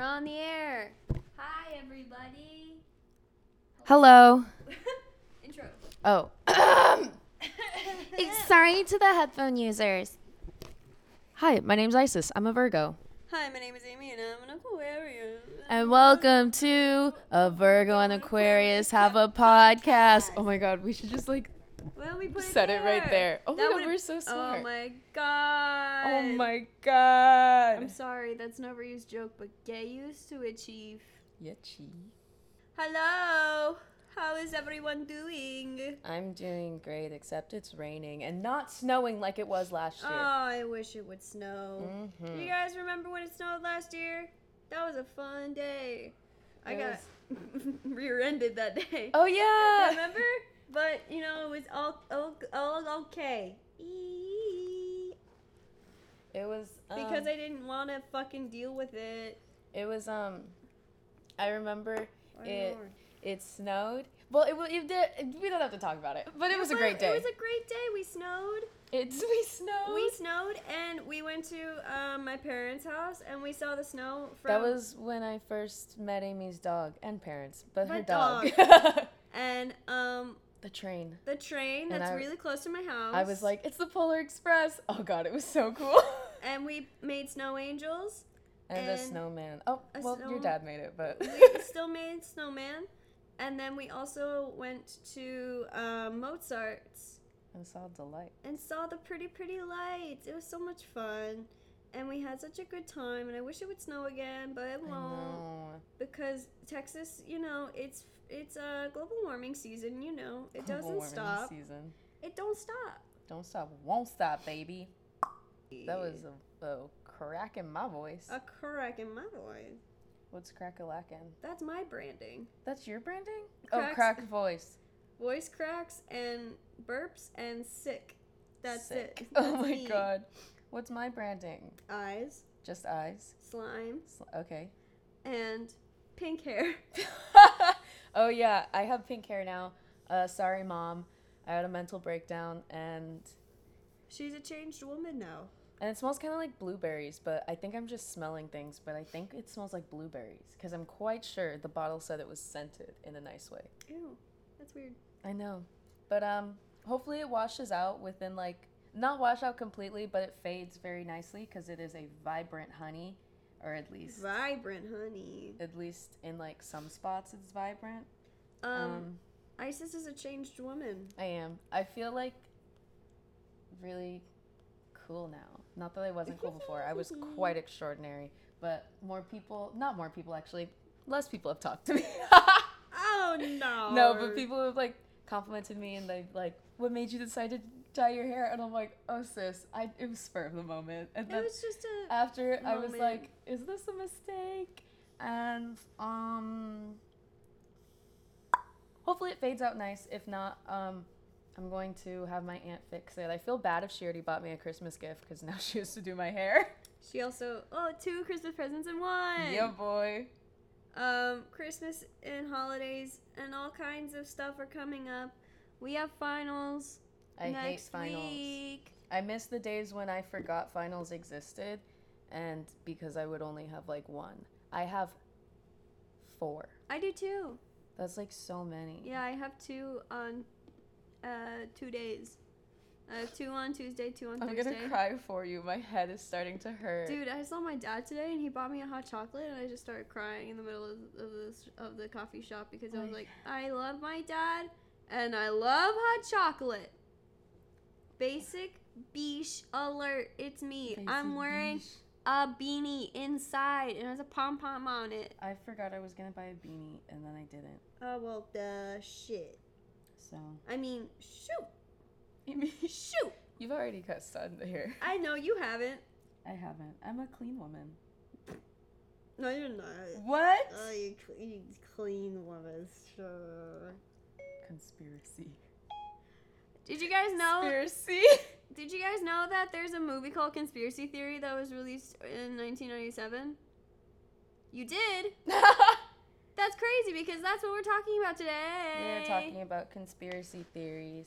on the air. Hi, everybody. Hello. Intro. Oh. Sorry to the headphone users. Hi, my name's Isis. I'm a Virgo. Hi, my name is Amy, and I'm an Aquarius. And welcome to A Virgo and Aquarius Have a Podcast. Oh my god, we should just like Well, we put set it it right there. Oh my god, we're so smart. Oh my god. Oh my god. I'm sorry, that's an overused joke, but get used to it, Chief. Yitchy. Hello. How is everyone doing? I'm doing great, except it's raining and not snowing like it was last year. Oh. I wish it would snow. Mhm. Do you guys remember when it snowed last year? That was a fun day. I It got rear-ended that day. Oh yeah. Remember? But you know, it was all all, all okay. Eee. It was um, Because I didn't want to fucking deal with it. It was um I remember I it know. it snowed. Well, it, it did, we don't have to talk about it. But it was a great day. It was a great day. We snowed. It's we snowed. We snowed, and we went to um, my parents' house, and we saw the snow from. that was when I first met Amy's dog and parents, but her My dog. and um the train. the train And that's I- really close to my house. I was like, it's the Polar Express. Oh god, it was so cool. and we made snow angels. and the And snowman. Oh, a well, your dad made it, but we still made snowman, and then we also went to um, Mozart's and saw the light. and saw the pretty pretty lights. It was so much fun, and we had such a good time. And I wish it would snow again, but it won't because Texas, you know, it's it's a global warming season. You know, it Global doesn't stop. Season. It don't stop. Don't stop, won't stop, baby. That was a, a crack in my voice. a crack in my voice. What's crack a lackin'? That's my branding. That's your branding? Oh, crack voice. Voice cracks and burps and sick. That's Sick. it. Oh my me. god. What's my branding? Eyes, Just eyes. slime, Sl- Okay. and pink hair. oh yeah, I have pink hair now. Uh, sorry, mom. I had a mental breakdown, and She's a changed woman now. and it smells kind of like blueberries. But I think I'm just smelling things. But I think it smells like blueberries because I'm quite sure the bottle said it was scented in a nice way. Ew, that's weird. I know, but um, hopefully it washes out within like not wash out completely, but it fades very nicely because it is a vibrant honey, or at least Vibrant honey. at least in like some spots it's vibrant. Um, Um, Isis is a changed woman. I am. I feel like really cool now. Not that I wasn't cool before. I was quite extraordinary, but more people, not more people actually, less people have talked to me. Oh no. no, but people have like complimented me and they like, what made you decide to dye your hair? And I'm like, oh sis, I it was spur of the moment. And It then was just a. after I was like, is this a mistake? And um hopefully it fades out nice. If not, um I'm going to have my aunt fix it. I feel bad if she already bought me a Christmas gift because now she has to do my hair. She also oh two Christmas presents in one. yeah, boy. Um, Christmas and holidays and all kinds of stuff are coming up. We have finals I hate finals. week. I miss the days when I forgot finals existed and because I would only have like one. I have four. I do too. That's like so many. Yeah, I have two on uh two days. I have two on Tuesday, two on Thursday. I'm gonna cry for you. My head is starting to hurt. Dude, I saw my dad today and he bought me a hot chocolate and I just started crying in the middle of, of this of the coffee shop because I was like, I love my dad and I love hot chocolate. Basic beach alert, it's me. I'm wearing a beanie inside and it has a pom pom on it. I forgot I was gonna buy a beanie and then I didn't. Oh well, the shit. So I mean, shoot, you mean shoot. you've already on the hair. I know you haven't. I haven't. I'm a clean woman. No, you're not. What? Oh, you, cl- you clean woman, sure. Conspiracy. Did you guys know? Conspiracy. Did you guys know that there's a movie called Conspiracy Theory that was released in 1997? You did? That's crazy because that's what we're talking about today. We're talking about conspiracy theories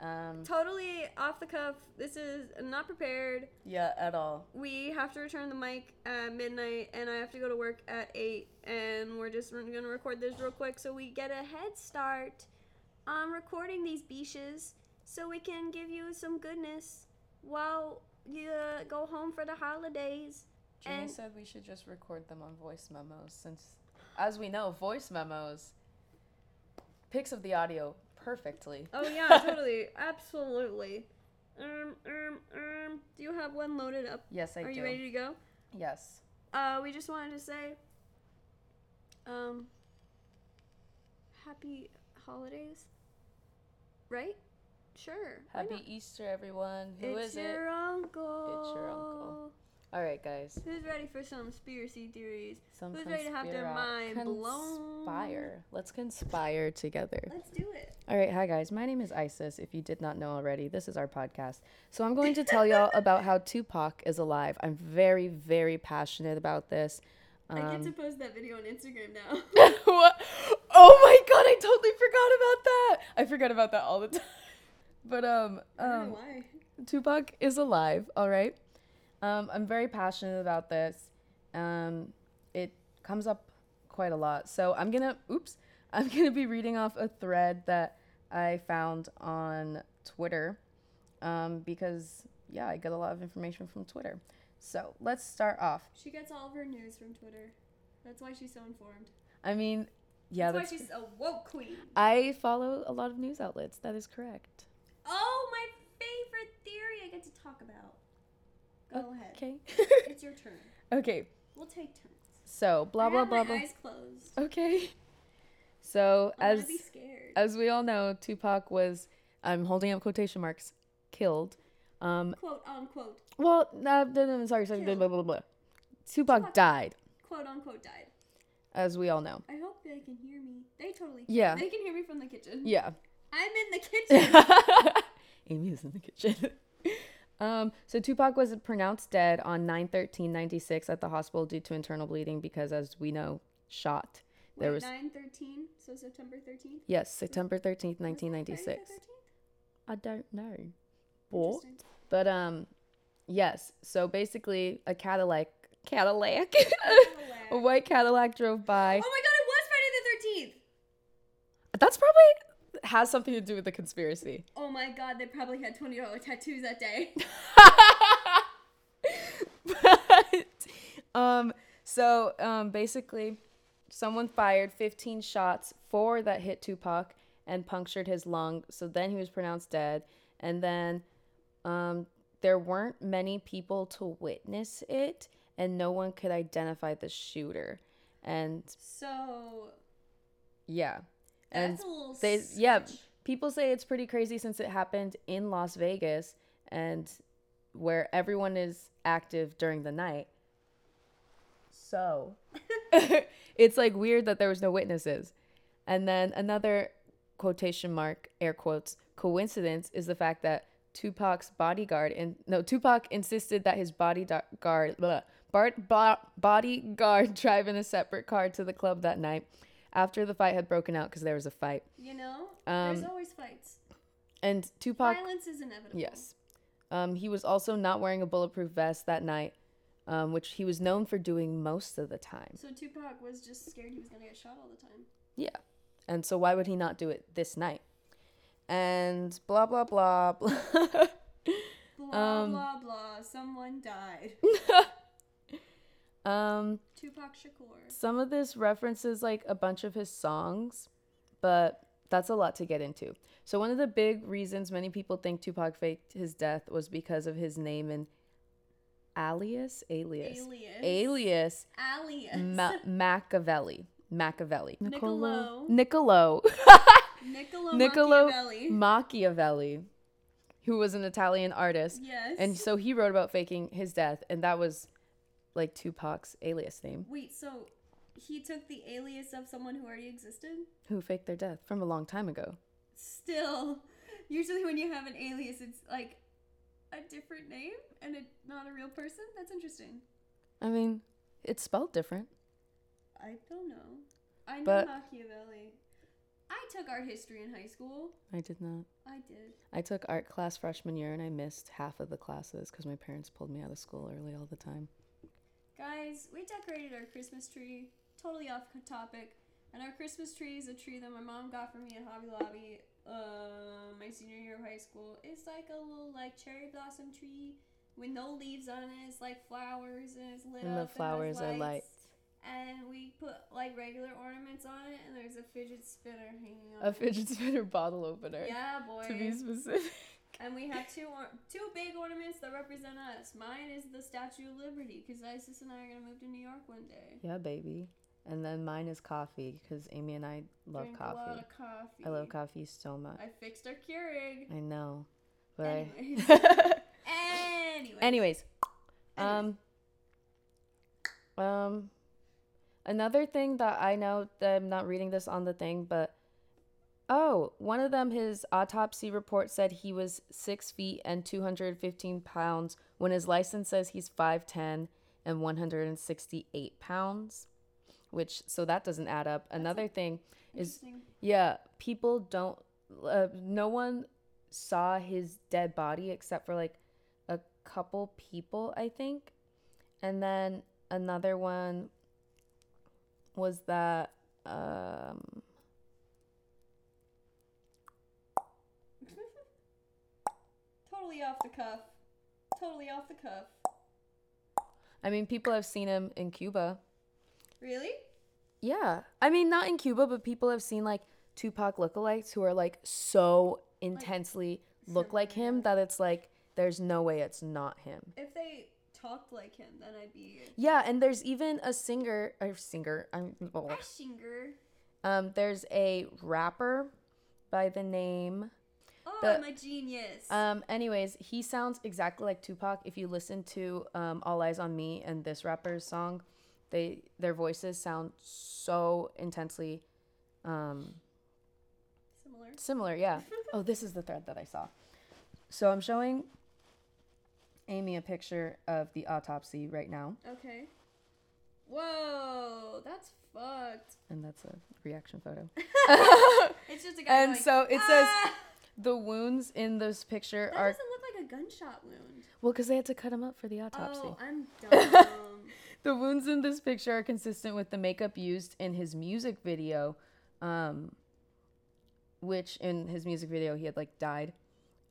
Um, Totally off the cuff. This is not prepared. yeah, at all. We have to return the mic at midnight, and I have to go to work at 8. And we're just going to record this real quick so we get a head start on recording these beaches so we can give you some goodness while you uh, go home for the holidays. Jimmy And- said we should just record them on voice memos since, as we know, voice memos picks up the audio perfectly. Oh, yeah, totally. Absolutely. Um, um, um, do you have one loaded up? Yes, I Are do. Are you ready to go? Yes. Uh, we just wanted to say, um, happy holidays. Right? Sure. Happy? Easter, everyone. Who it's is it? It's your uncle. It's your uncle. All right, guys. Who's ready for some conspiracy theories? Some Who's ready to have their mind blown? Conspire. Let's conspire together. Let's do it. All right, hi guys. My name is Isis. If you did not know already, this is our podcast. So I'm going to tell y'all about how Tupac is alive. I'm very, very passionate about this. I get Um, to post that video on Instagram now. what? Oh my god, I totally forgot about that. I forgot about that all the time. But um, um why. Tupac is alive, all right? Um, I'm very passionate about this. Um, it comes up quite a lot. So I'm gonna, oops, I'm gonna be reading off a thread that I found on Twitter um, because, yeah, I get a lot of information from Twitter. So let's start off. She gets all of her news from Twitter. That's why she's so informed. I mean, yeah, that's, that's. why she's a woke queen. I follow a lot of news outlets. That is correct. Oh, my favorite theory I get to talk about. Go ahead. Okay. It's your turn. okay. We'll take turns. So blah blah blah blah. eyes closed. Okay. So I'm as as we all know, Tupac was I'm holding up quotation marks killed. Um quote unquote. well no, no, no, sorry, sorry, blah, blah, blah, blah. Tupac Tupac- died, Quote unquote died. as we all know. I hope they can hear me. They totally can. Yeah. They can hear me from the kitchen. Yeah. I'm in the kitchen. Amy is in the kitchen. um, so Tupac was pronounced dead on 9-13-96 at the hospital due to internal bleeding because, as we know, shot. There Wait, was 9 13, so September 13th? yes, September thirteenth, Was it nineteen ninety Friday six. the 13th? I don't know. What? But um, yes. So basically, a Cadillac, Cadillac, a white Cadillac drove by. Oh my god, it was Friday the 13th! That's probably has something to do with the conspiracy. Oh my god, they probably had $20 tattoos that day. but um, so um, basically, someone fired 15 shots, four that hit Tupac and punctured his lung. So then he was pronounced dead, and then um, there weren't many people to witness it, and no one could identify the shooter. And So, yeah, and they yeah people say it's pretty crazy since it happened in las vegas and where everyone is active during the night. So it's like weird that there was no witnesses. And then another quotation mark air quotes coincidence is the fact that tupac's bodyguard and no tupac insisted that his bodyguard blah, bar, bo- bodyguard drive in a separate car to the club that night after the fight had broken out because there was a fight You know? Um, There's always fights. and Tupac, Violence is inevitable. yes. Um, he was also not wearing a bulletproof vest that night, um, which he was known for doing most of the time. So Tupac was just scared he was gonna get shot all the time. Yeah. And so why would he not do it this night? And blah blah blah. blah. Blah Um, blah blah. Someone died. um, Tupac Shakur. some of this references like a bunch of his songs, but that's a lot to get into. So one of the big reasons many people think Tupac faked his death was because of his name and alias, alias, Alias. alias Alias. Ma- Machiavelli. Machiavelli. Niccolo. Niccolo. Niccolo, Niccolo Machiavelli. Machiavelli, who was an Italian artist. yes. And so he wrote about faking his death, and that was like Tupac's alias name. Wait, so he took the alias of someone who already existed? Who faked their death from a long time ago. Still, usually when you have an alias, it's like a different name and it, not a real person. That's interesting. I mean, it's spelled different. I don't know. I know But- Machiavelli. I took art history in high school. I did not. I did. I took art class freshman year and I missed half of the classes because my parents pulled me out of school early all the time. Guys, we decorated our Christmas tree. Totally off topic. And our Christmas tree is a tree that my mom got for me at Hobby Lobby uh, my senior year of high school. It's like a little like cherry blossom tree with no leaves on it. It's like flowers and it's lit And the up. flowers and are lights. And we put like regular ornaments on it, and there's a fidget spinner hanging on A it. fidget spinner bottle opener. Yeah, boy. To be specific. And we have two or- two big ornaments that represent us. Mine is the Statue of Liberty because Isis and I are gonna move to New York one day. Yeah, baby. And then mine is coffee because Amy and I love Drink a lot coffee. of coffee. I love coffee so much. I fixed our Keurig. I know. But Anyways. I. Anyways, Anyways. um, um, another thing that I know that I'm not reading this on the thing, but oh, one of them, his autopsy report said he was six feet and 215 pounds when his license says he's 5'10 and 168 pounds, which, so that doesn't add up. Another thing is yeah, people don't. Uh, no one saw his dead body except for like a couple people, I think. And then another one was that um, totally off the cuff. Totally off the cuff. I mean, people have seen him in Cuba. Really? Yeah, I mean, not in Cuba, but people have seen like Tupac lookalikes who are like so intensely look like him that it's like there's no way it's not him. If they talked like him, then I'd be Yeah, and there's even a singer, a singer. I'm, a singer. um, there's a rapper by the name. Oh, The- I'm a genius. Um, anyways, he sounds exactly like Tupac. If you listen to um, All Eyez on Me and this rapper's song, they their voices sound so intensely um, Similar. similar. Yeah. oh, this is the thread that I saw. So I'm showing Amy a picture of the autopsy right now, Okay. Whoa, that's fucked. and that's a reaction photo. It's just a guy And going, so it says "Ah!" The wounds in this picture That are doesn't look like a gunshot wound. well because they had to cut him up for the autopsy. Oh, I'm dumb. The wounds in this picture are consistent with the makeup used in his music video, um, which in his music video he had like died,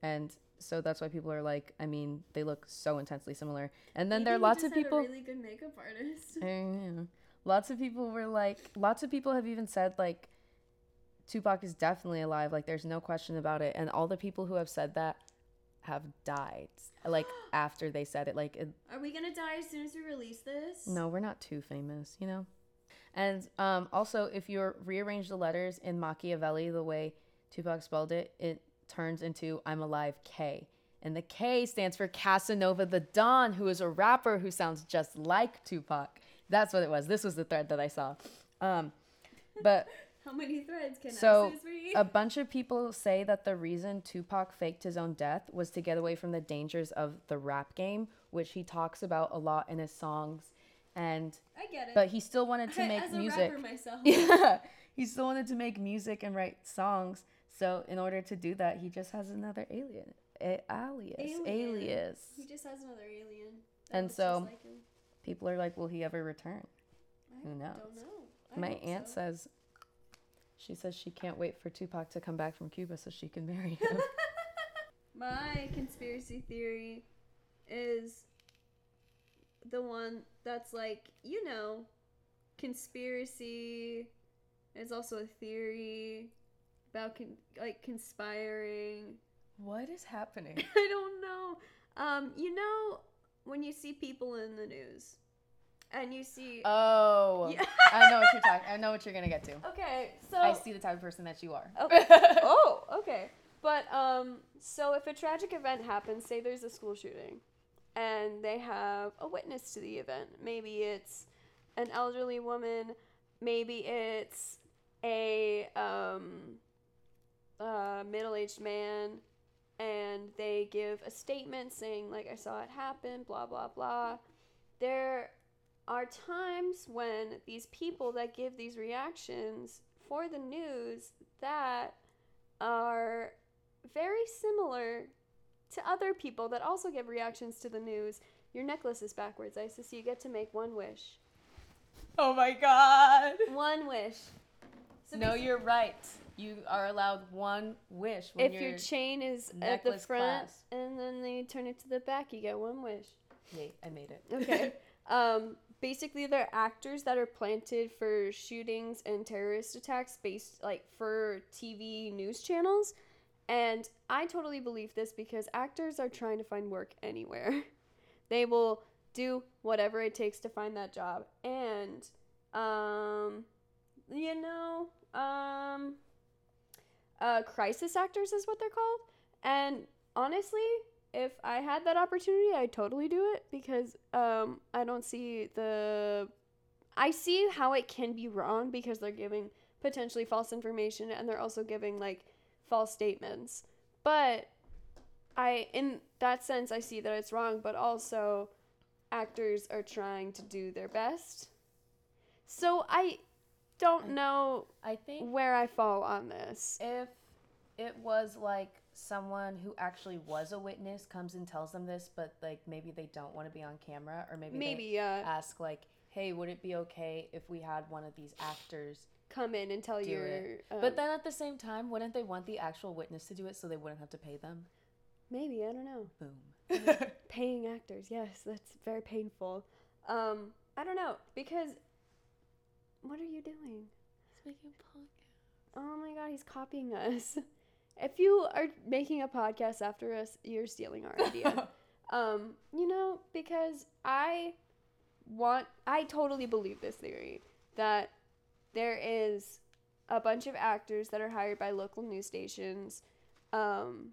and so that's why people are like, I mean, they look so intensely similar. And then Maybe there are lots of people. A really good makeup artist. Know. Lots of people were like, lots of people have even said like, Tupac is definitely alive. Like, there's no question about it. And all the people who have said that have died. Like after they said it, like it, Are we gonna die as soon as we release this? no, we're not too famous, you know. And um, also, if you rearrange the letters in Machiavelli the way Tupac spelled it, it turns into "I'm alive" K, and the K stands for Casanova the Don, who is a rapper who sounds just like Tupac. That's what it was. This was the thread that I saw. Um, but How many threads can so Isis read? a bunch of people say that the reason Tupac faked his own death was to get away from the dangers of the rap game, which he talks about a lot in his songs. And I get it. but he still wanted to make As a music. rapper myself. Yeah, he still wanted to make music and write songs. So in order to do that, he just has another alien, a- alias, Alien. alias. He just has another alien. And so- like. People are like, will he ever return? I who knows? Don't know. I My aunt so. says, she says she can't wait for Tupac to come back from Cuba so she can marry him. My conspiracy theory is the one that's like, you know, conspiracy is also a theory about con- like conspiring. what is happening? I don't know. Um, you know when you see people in the news and you see Oh, Yeah. I know what you're talking. I know what you're gonna get to. Okay, so I see the type of person that you are. Okay. oh, okay. But um, so if a tragic event happens, say there's a school shooting, and they have a witness to the event. Maybe it's an elderly woman. Maybe it's a um, uh, middle-aged man, and they give a statement saying like I saw it happen. Blah blah blah. There are times when these people that give these reactions for the news that are very similar to other people that also give reactions to the news. Your necklace is backwards, Isis. You get to make one wish. Oh my god. One wish. So no, you're right. You are allowed one wish when if you're your chain is at the necklace front clasp. and then they turn it to the back, you get one wish. Yay, I made it. Okay. um, basically, they're actors that are planted for shootings and terrorist attacks based like for TV news channels. And I totally believe this because actors are trying to find work anywhere. they will do whatever it takes to find that job. And, um, you know, um, uh, crisis actors is what they're called. And honestly, if I had that opportunity, I'd totally do it because um, I don't see the. I see how it can be wrong because they're giving potentially false information and they're also giving like false statements. But I, in that sense, I see that it's wrong, but also actors are trying to do their best. So I don't know I think where I fall on this. if it was like someone who actually was a witness comes and tells them this, but like maybe they don't want to be on camera, or maybe Maybe they uh, ask like, "Hey, would it be okay if we had one of these actors come in and tell you?" um, but then at the same time, wouldn't they want the actual witness to do it so they wouldn't have to pay them? maybe I don't know. Boom. Paying actors, yes, that's very painful. Um, I don't know because. What are you doing? He's making a podcast. Oh my god, he's copying us. If you are making a podcast after us, you're stealing our idea. um, you know, because I want I totally believe this theory that there is a bunch of actors that are hired by local news stations um,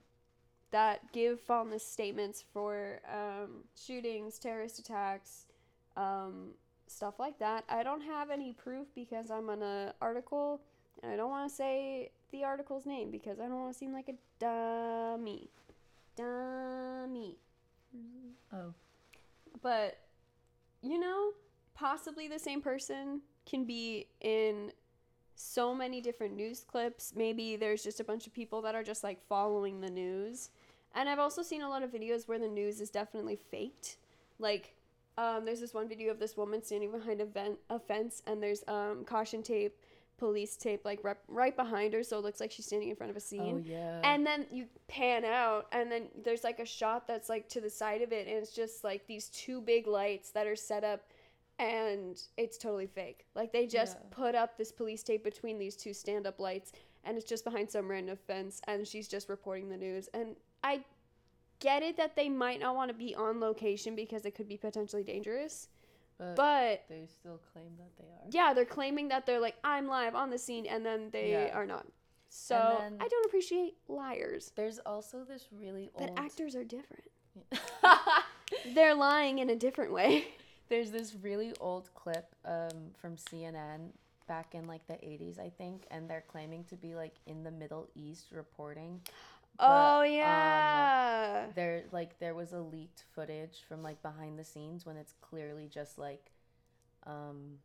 that give false statements for um, shootings, terrorist attacks, um, stuff like that. I don't have any proof because I'm on an article and I don't want to say the article's name because I don't want to seem like a dummy. Dummy. oh. But, you know, possibly the same person can be in so many different news clips. Maybe there's just a bunch of people that are just like following the news. And I've also seen a lot of videos where the news is definitely faked. Like, um, there's this one video of this woman standing behind a, vent, a fence, and there's um, caution tape, police tape, like rep- right behind her, so it looks like she's standing in front of a oh, scene. Oh yeah. And then you pan out, and then there's like a shot that's like to the side of it, and it's just like these two big lights that are set up, and it's totally fake. Like they just Yeah. put up this police tape between these two stand up lights, and it's just behind some random fence, and she's just reporting the news. And I get it that they might not want to be on location because it could be potentially dangerous, but, but they still claim that they are. yeah, they're claiming that they're like, I'm live on the scene, and then they Yeah. are not. So I don't appreciate liars. There's also this really old. But actors are different. They're lying in a different way. There's this really old clip um, from CNN back in like the 80s, I think, and they're claiming to be like in the Middle East reporting. Oh um, yeah. There like there was a leaked footage from like behind the scenes when it's clearly just like um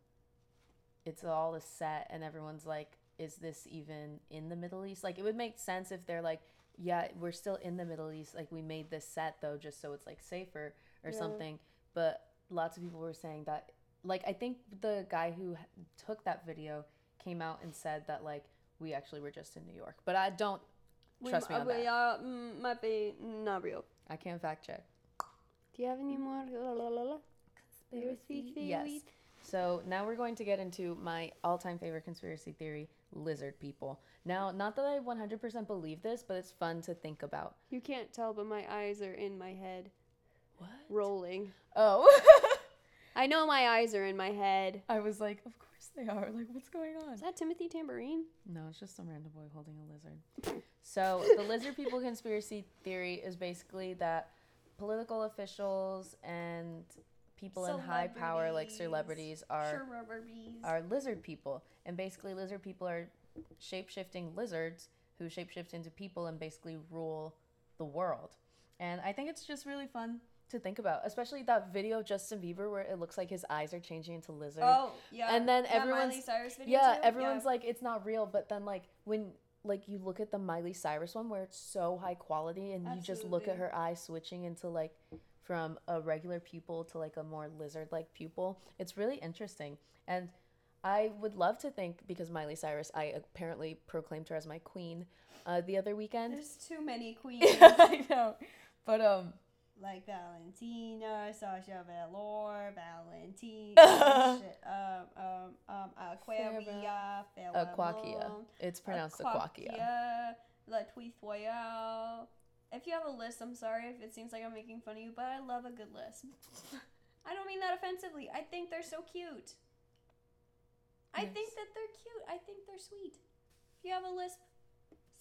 it's all a set and everyone's like is this even in the Middle East? Like it would make sense if they're like yeah, we're still in the Middle East. Like we made this set though just so it's like safer or Yeah. something. But lots of people were saying that like I think the guy who took that video came out and said that like we actually were just in New York. But I don't We trust me on we that. are, mm, might be not real. I can't fact check. Do you have any more? La, la, la, la? Conspiracy Yes. So now we're going to get into my all-time favorite conspiracy theory: lizard people. Now, not that I 100% believe this, but it's fun to think about. You can't tell, but my eyes are in my head, What? rolling. Oh. I know my eyes are in my head. I was like, of course they are. Like, what's going on? Is that Timothy Tambourine? No, it's just some random boy holding a lizard. so, the lizard people conspiracy theory is basically that political officials and people in high power, like celebrities, are are lizard people. And basically, lizard people are shape shifting lizards who shapeshift into people and basically rule the world. And I think it's just really fun to think about, especially that video of Justin Bieber where it looks like his eyes are changing into lizard. Oh yeah. And then That everyone's- Miley Cyrus video yeah, too? everyone's like it's not real, but then like when like you look at the Miley Cyrus one where it's so high quality and you just look at her eye switching into like from a regular pupil to like a more lizard like pupil. It's really interesting. And I would love to think because Miley Cyrus I apparently proclaimed her as my queen uh, the other weekend. There's too many queens. I know. But um like Valentina, Sasha Velour, Valentina, shit, um, um, um, Aquaria, Aquakia. It's pronounced Aquakia. Latuith If you have a list, I'm sorry if it seems like I'm making fun of you, but I love a good list. I don't mean that offensively. I think they're so cute. I think that they're cute. I think they're sweet. If you have a lisp,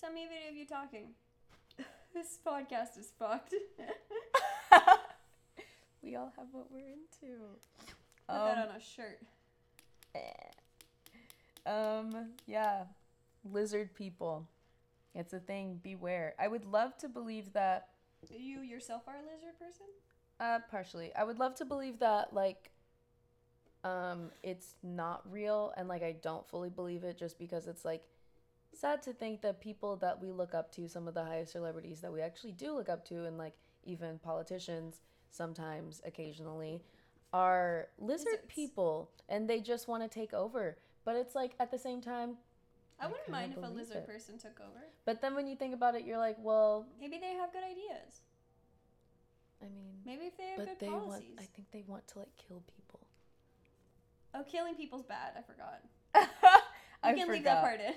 send me a video of you talking. this podcast is fucked. We all have what we're into. Put that on a shirt. Um, yeah. Lizard people. It's a thing. Beware. I would love to believe that You yourself are a lizard person? uh partially. I would love to believe that like um it's not real and like I don't fully believe it just because it's like sad to think that people that we look up to, some of the highest celebrities that we actually do look up to and like even politicians sometimes occasionally are lizard Lizards. people and they just want to take over. But it's like at the same time I I wouldn't mind if a lizard it. person took over. But then when you think about it, you're like, well, Maybe they have good ideas. I mean, Maybe if they have but good they policies. want. I think they want to like kill people. Oh, killing people's bad. I forgot. I You can leave that part in.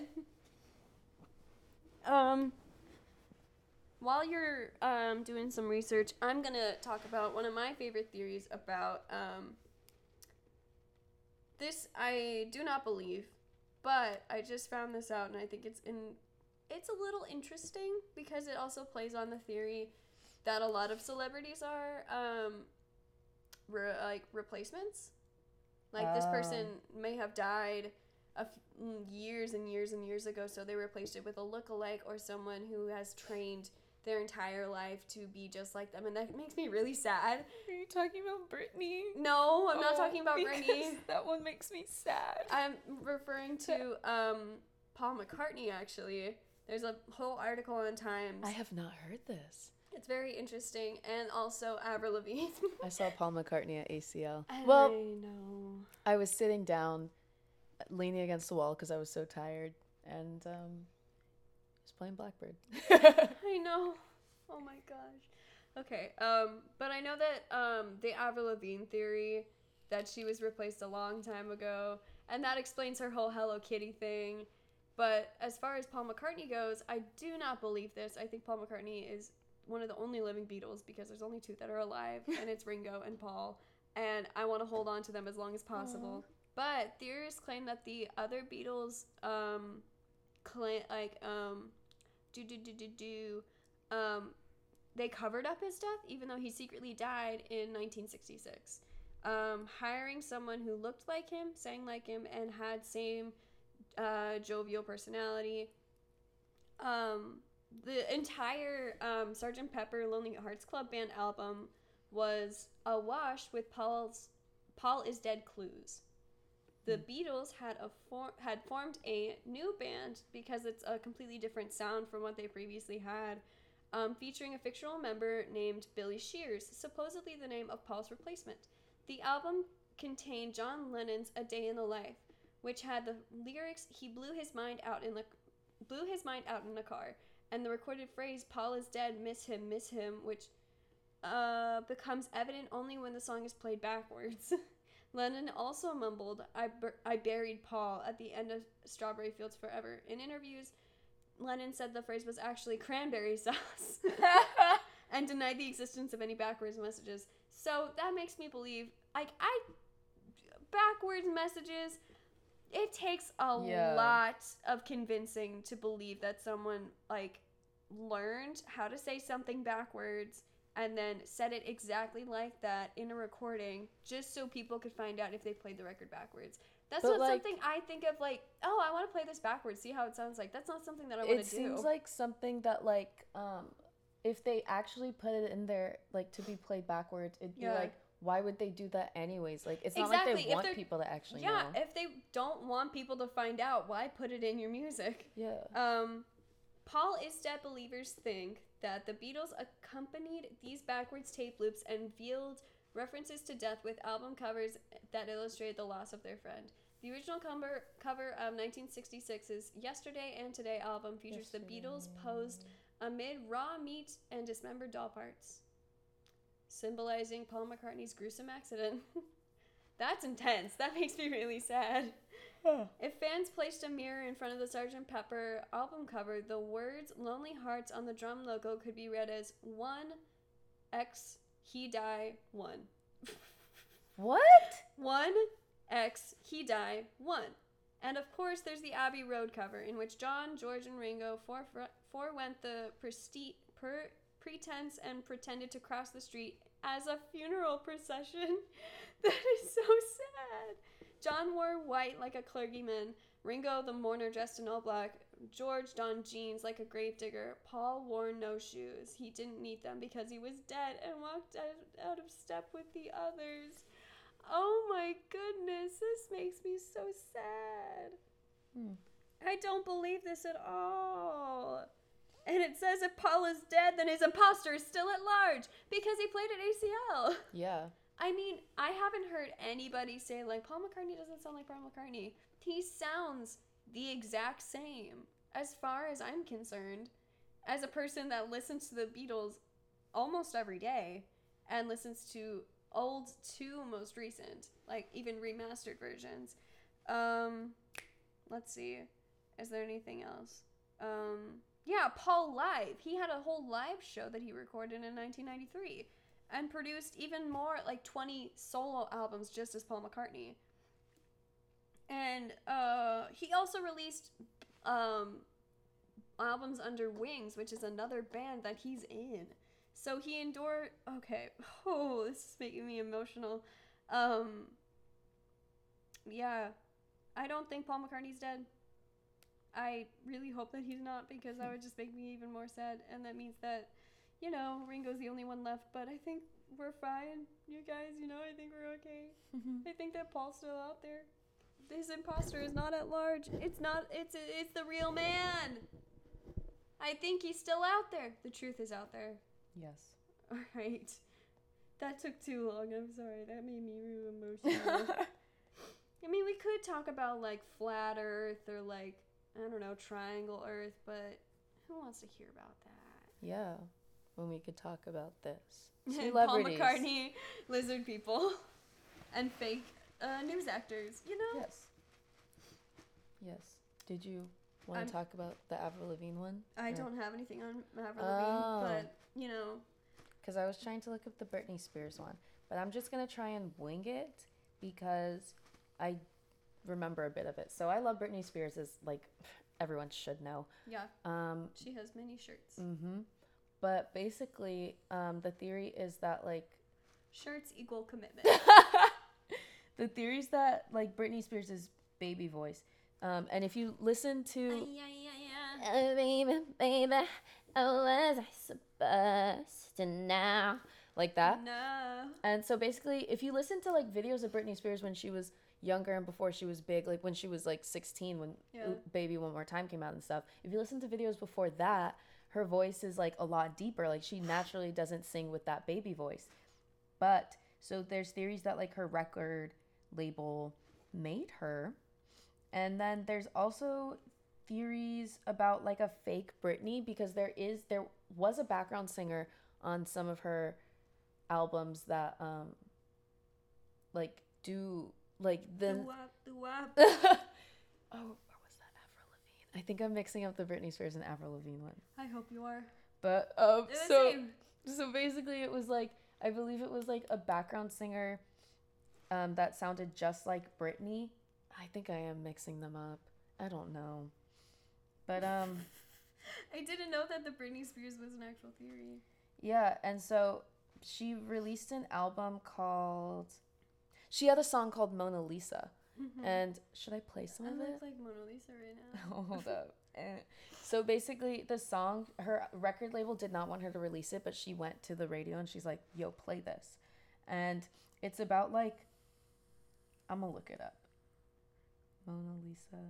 Um, while you're um, doing some research, I'm gonna talk about one of my favorite theories about um, this. I do not believe, but I just found this out, and I think it's in. It's a little interesting because it also plays on the theory that a lot of celebrities are um, re- like replacements. Like this Oh. person may have died a f- mm, years and years and years ago, so they replaced it with a look-alike or someone who has trained their entire life to be just like them, and that makes me really sad. Are you talking about Britney? No, I'm not Oh, talking about because Britney. That one makes me sad. I'm referring to um, Paul McCartney. Actually, there's a whole article on Times. I have not heard this. It's very interesting, and also Avril Lavigne. I saw Paul McCartney at ACL. I Well, know. I was sitting down, leaning against the wall because I was so tired, and um, playing Blackbird. I know. Oh my gosh. Okay. Um, but I know that um the Avril Lavigne theory that she was replaced a long time ago, and that explains her whole Hello Kitty thing. But as far as Paul McCartney goes, I do not believe this. I think Paul McCartney is one of the only living Beatles because there's only two that are alive, and it's Ringo and Paul. And I want to hold on to them as long as possible. But theorists claim that the other Beatles, um, claim like um, do do do do do, um, they covered up his death even though he secretly died in 1966. Um, hiring someone who looked like him, sang like him, and had same uh, jovial personality. Um, the entire um, Sgt. Pepper Lonely Hearts Club Band album was awash with Paul's Paul is Dead clues. The Beatles had a for- had formed a new band because it's a completely different sound from what they previously had, um, featuring a fictional member named Billy Shears, supposedly the name of Paul's replacement. The album contained John Lennon's "A Day in the Life," which had the lyrics "He blew his mind out in the blew his mind out in the car," and the recorded phrase "Paul is dead, miss him, miss him," which uh, becomes evident only when the song is played backwards. Lennon also mumbled, I, bur- I buried Paul at the end of Strawberry Fields Forever. In interviews, Lennon said the phrase was actually cranberry sauce and denied the existence of any backwards messages. So that makes me believe, like, I. Backwards messages, it takes a Yeah. lot of convincing to believe that someone, like, learned how to say something backwards and then said it exactly like that in a recording just so people could find out if they played the record backwards. That's But, not like- something I think of like, oh, I want to play this backwards, see how it sounds like. That's not something that I want to do. It seems like something that like um if they actually put it in there like to be played backwards, it'd be Yeah. like why would they do that anyways? Like it's not Exactly, like if they want people to actually yeah, know. if they don't want people to find out, why put it in your music? yeah. Um, Paul is Dead believers think that the Beatles accompanied these backwards tape loops and veiled references to death with album covers that illustrated the loss of their friend. The original cover cover of 1966's Yesterday and Today album features the Beatles posed amid raw meat and dismembered doll parts, symbolizing Paul McCartney's gruesome accident. That's intense. That makes me really sad. If fans placed a mirror in front of the Sgt. Pepper album cover, the words Lonely Hearts on the drum logo could be read as 1 X He Die 1. What? 1 X He Die 1. And of course, there's the Abbey Road cover, in which John, George, and Ringo forewent the presti- per- pretense and pretended to cross the street as a funeral procession. that is so sad. John wore white like a clergyman, Ringo the mourner dressed in all black, George donned jeans like a gravedigger, Paul wore no shoes. He didn't need them because he was dead and walked out, of step with the others. Oh my goodness, this makes me so sad. Hmm. I don't believe this at all. And it says if Paul is dead, then his imposter is still at large because he played at ACL. Yeah. I mean, I haven't heard anybody say like Paul McCartney doesn't sound like Paul McCartney. He sounds the exact same as far as I'm concerned. As a person that listens to the Beatles almost every day and listens to old to most recent, like even remastered versions. Um let's see. Is there anything else? Um yeah, Paul Live. He had a whole live show that he recorded in 1993 and produced even more like 20 solo albums just as Paul McCartney. And uh, he also released um, albums under Wings, which is another band that he's in. So he endured. Okay, oh, this is making me emotional. Um, yeah, I don't think Paul McCartney's dead. I really hope that he's not because that would just make me even more sad, and that means that you know, Ringo's the only one left, but I think we're fine. You guys, you know, I think we're okay. Mm-hmm. I think that Paul's still out there. This imposter is not at large. It's not. It's it's the real man. I think he's still out there. The truth is out there. yes. All right. That took too long. I'm sorry. That made me real emotional. I mean, we could talk about like flat Earth or like I don't know triangle Earth, but who wants to hear about that? yeah. When we could talk about this. Paul Celebrities. McCartney, lizard people, and fake uh, news actors. You know. Yes. Yes. Did you want I'm- to talk about the Avril Lavigne one? I Or- don't have anything on Avril Lavigne, Oh. but you know, Because I was trying to look up the Britney Spears one, but I'm just gonna try and wing it because I remember a bit of it. So I love Britney Spears, as like everyone should know. yeah, Um, she has many shirts. hmm But basically, um, the theory is that like Shirts equal commitment. the theory is that like Britney Spears' is baby voice. Um, and if you listen to yeah, yeah, yeah. Oh, baby, baby, oh, was I supposed to know? Like that. No. And so basically, if you listen to like videos of Britney Spears when she was younger and before she was big, like when she was like 16, when Yeah. Baby One More Time came out and stuff, if you listen to videos before that, her voice is like a lot deeper. Like she naturally doesn't sing with that baby voice. But so there's theories that like her record label made her. And then there's also theories about like a fake Britney because there is there was a background singer on some of her albums that um like do like the oh or was that Avril Lavigne? I think I'm mixing up the Britney Spears and Avril Lavigne one. I hope you are. But um They're so same. so basically it was like I believe it was like a background singer um that sounded just like Britney. I think I am mixing them up. I don't know. But um I didn't know that the Britney Spears was an actual theory. Yeah, and so she released an album called. She had a song called Mona Lisa, And should I play some I of look like Mona Lisa right now. Hold up. Eh. So basically, the song, her record label did not want her to release it, but she went to the radio and she's like, yo, play this. And it's about like, I'm gonna look it up. Mona Lisa,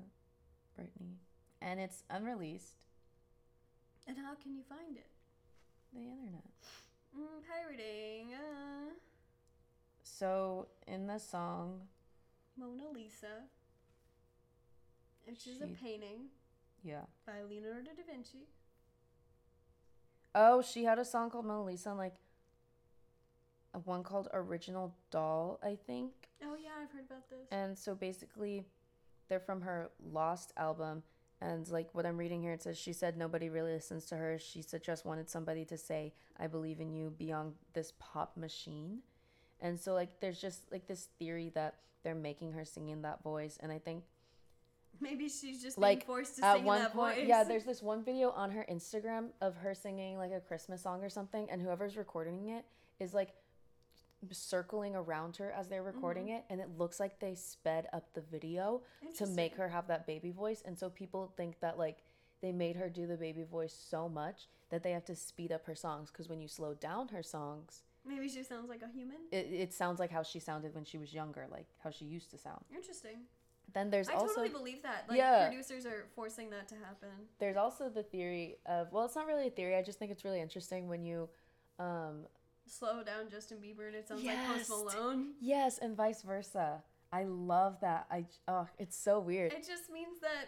Britney. And it's unreleased. And how can you find it? The internet. Mm, pirating. Uh, So in the song, Mona Lisa, which is a painting yeah. by Leonardo da Vinci. Oh, she had a song called Mona Lisa and like a one called Original Doll, I think. Oh yeah, I've heard about this. And so basically, they're from her Lost album. And like what I'm reading here, it says she said nobody really listens to her. She said just wanted somebody to say, I believe in you beyond this pop machine. And so, like, there's just like this theory that they're making her sing in that voice. And I think Maybe she's just like being forced to at sing in one that point voice. yeah there's this one video on her instagram of her singing like a christmas song or something and whoever's recording it is like circling around her as they're recording Mm-hmm. it and it looks like they sped up the video to make her have that baby voice and so people think that like they made her do the baby voice so much that they have to speed up her songs because when you slow down her songs Maybe she sounds like a human. it, it sounds like how she sounded when she was younger like how she used to sound Interesting. then there's I also totally believe that. Like Yeah. producers are forcing that to happen. there's also the theory of well it's not really a theory i just think it's really interesting when you um Slow down Justin Bieber and it sounds Yes. like Post Malone. yes and vice versa i love that i oh it's so weird It just means that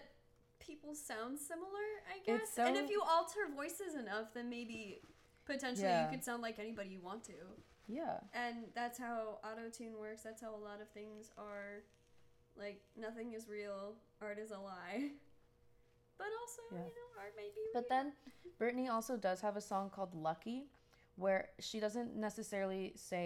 people sound similar, I guess. It's and if you alter voices enough, then maybe potentially Yeah. you could sound like anybody you want to. yeah And that's how auto tune works. That's how a lot of things are. Like nothing is real. Art is a lie. But also, Yeah. you know, art may be real. but then britney also does have a song called lucky where she doesn't necessarily say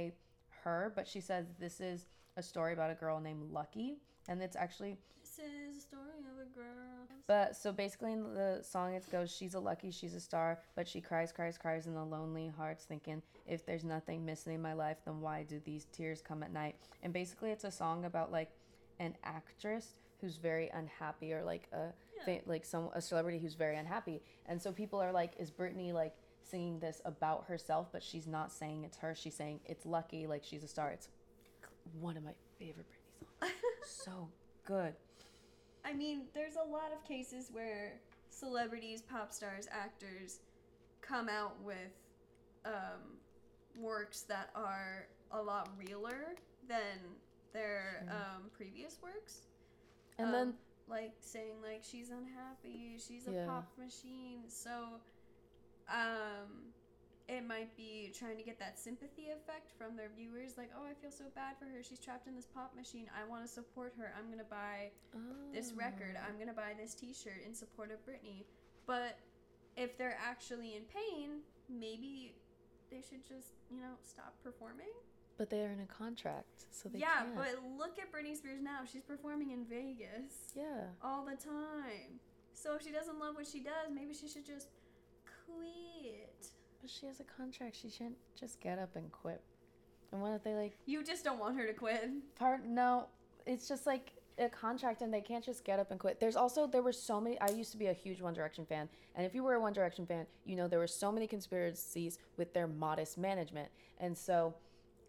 her but she says this is a story about a girl named lucky and it's actually this is a story of a girl. But so basically in the song it goes, she's a lucky, she's a star, but she cries, cries, cries in the lonely hearts, thinking if there's nothing missing in my life, then why do these tears come at night? And basically it's a song about like an actress who's very unhappy or like a Yeah. like some a celebrity who's very unhappy. And so people are like, is Britney like singing this about herself? But she's not saying it's her. She's saying it's lucky, like she's a star. It's one of my favorite Britney songs. so good. I mean, there's a lot of cases where celebrities, pop stars, actors come out with um, works that are a lot realer than their Sure. um, previous works. And Um, then like saying like she's unhappy, she's a Yeah. pop machine. So, um, it might be trying to get that sympathy effect from their viewers. Like, oh, I feel so bad for her. She's trapped in this pop machine. I want to support her. I'm gonna buy this oh. record. Oh. I'm gonna buy this T-shirt in support of Britney. But if they're actually in pain, maybe they should just you know stop performing. But they are in a contract, so they yeah, can't. but look at Britney Spears now. She's performing in Vegas yeah, all the time. So if she doesn't love what she does, maybe she should just quit. But she has a contract. She shouldn't just get up and quit. And what if they like You just don't want her to quit. part? No, it's just like a contract, and they can't just get up and quit. There's also there were so many. I used to be a huge One Direction fan, and if you were a One Direction fan, you know there were so many conspiracies with their modest management, and so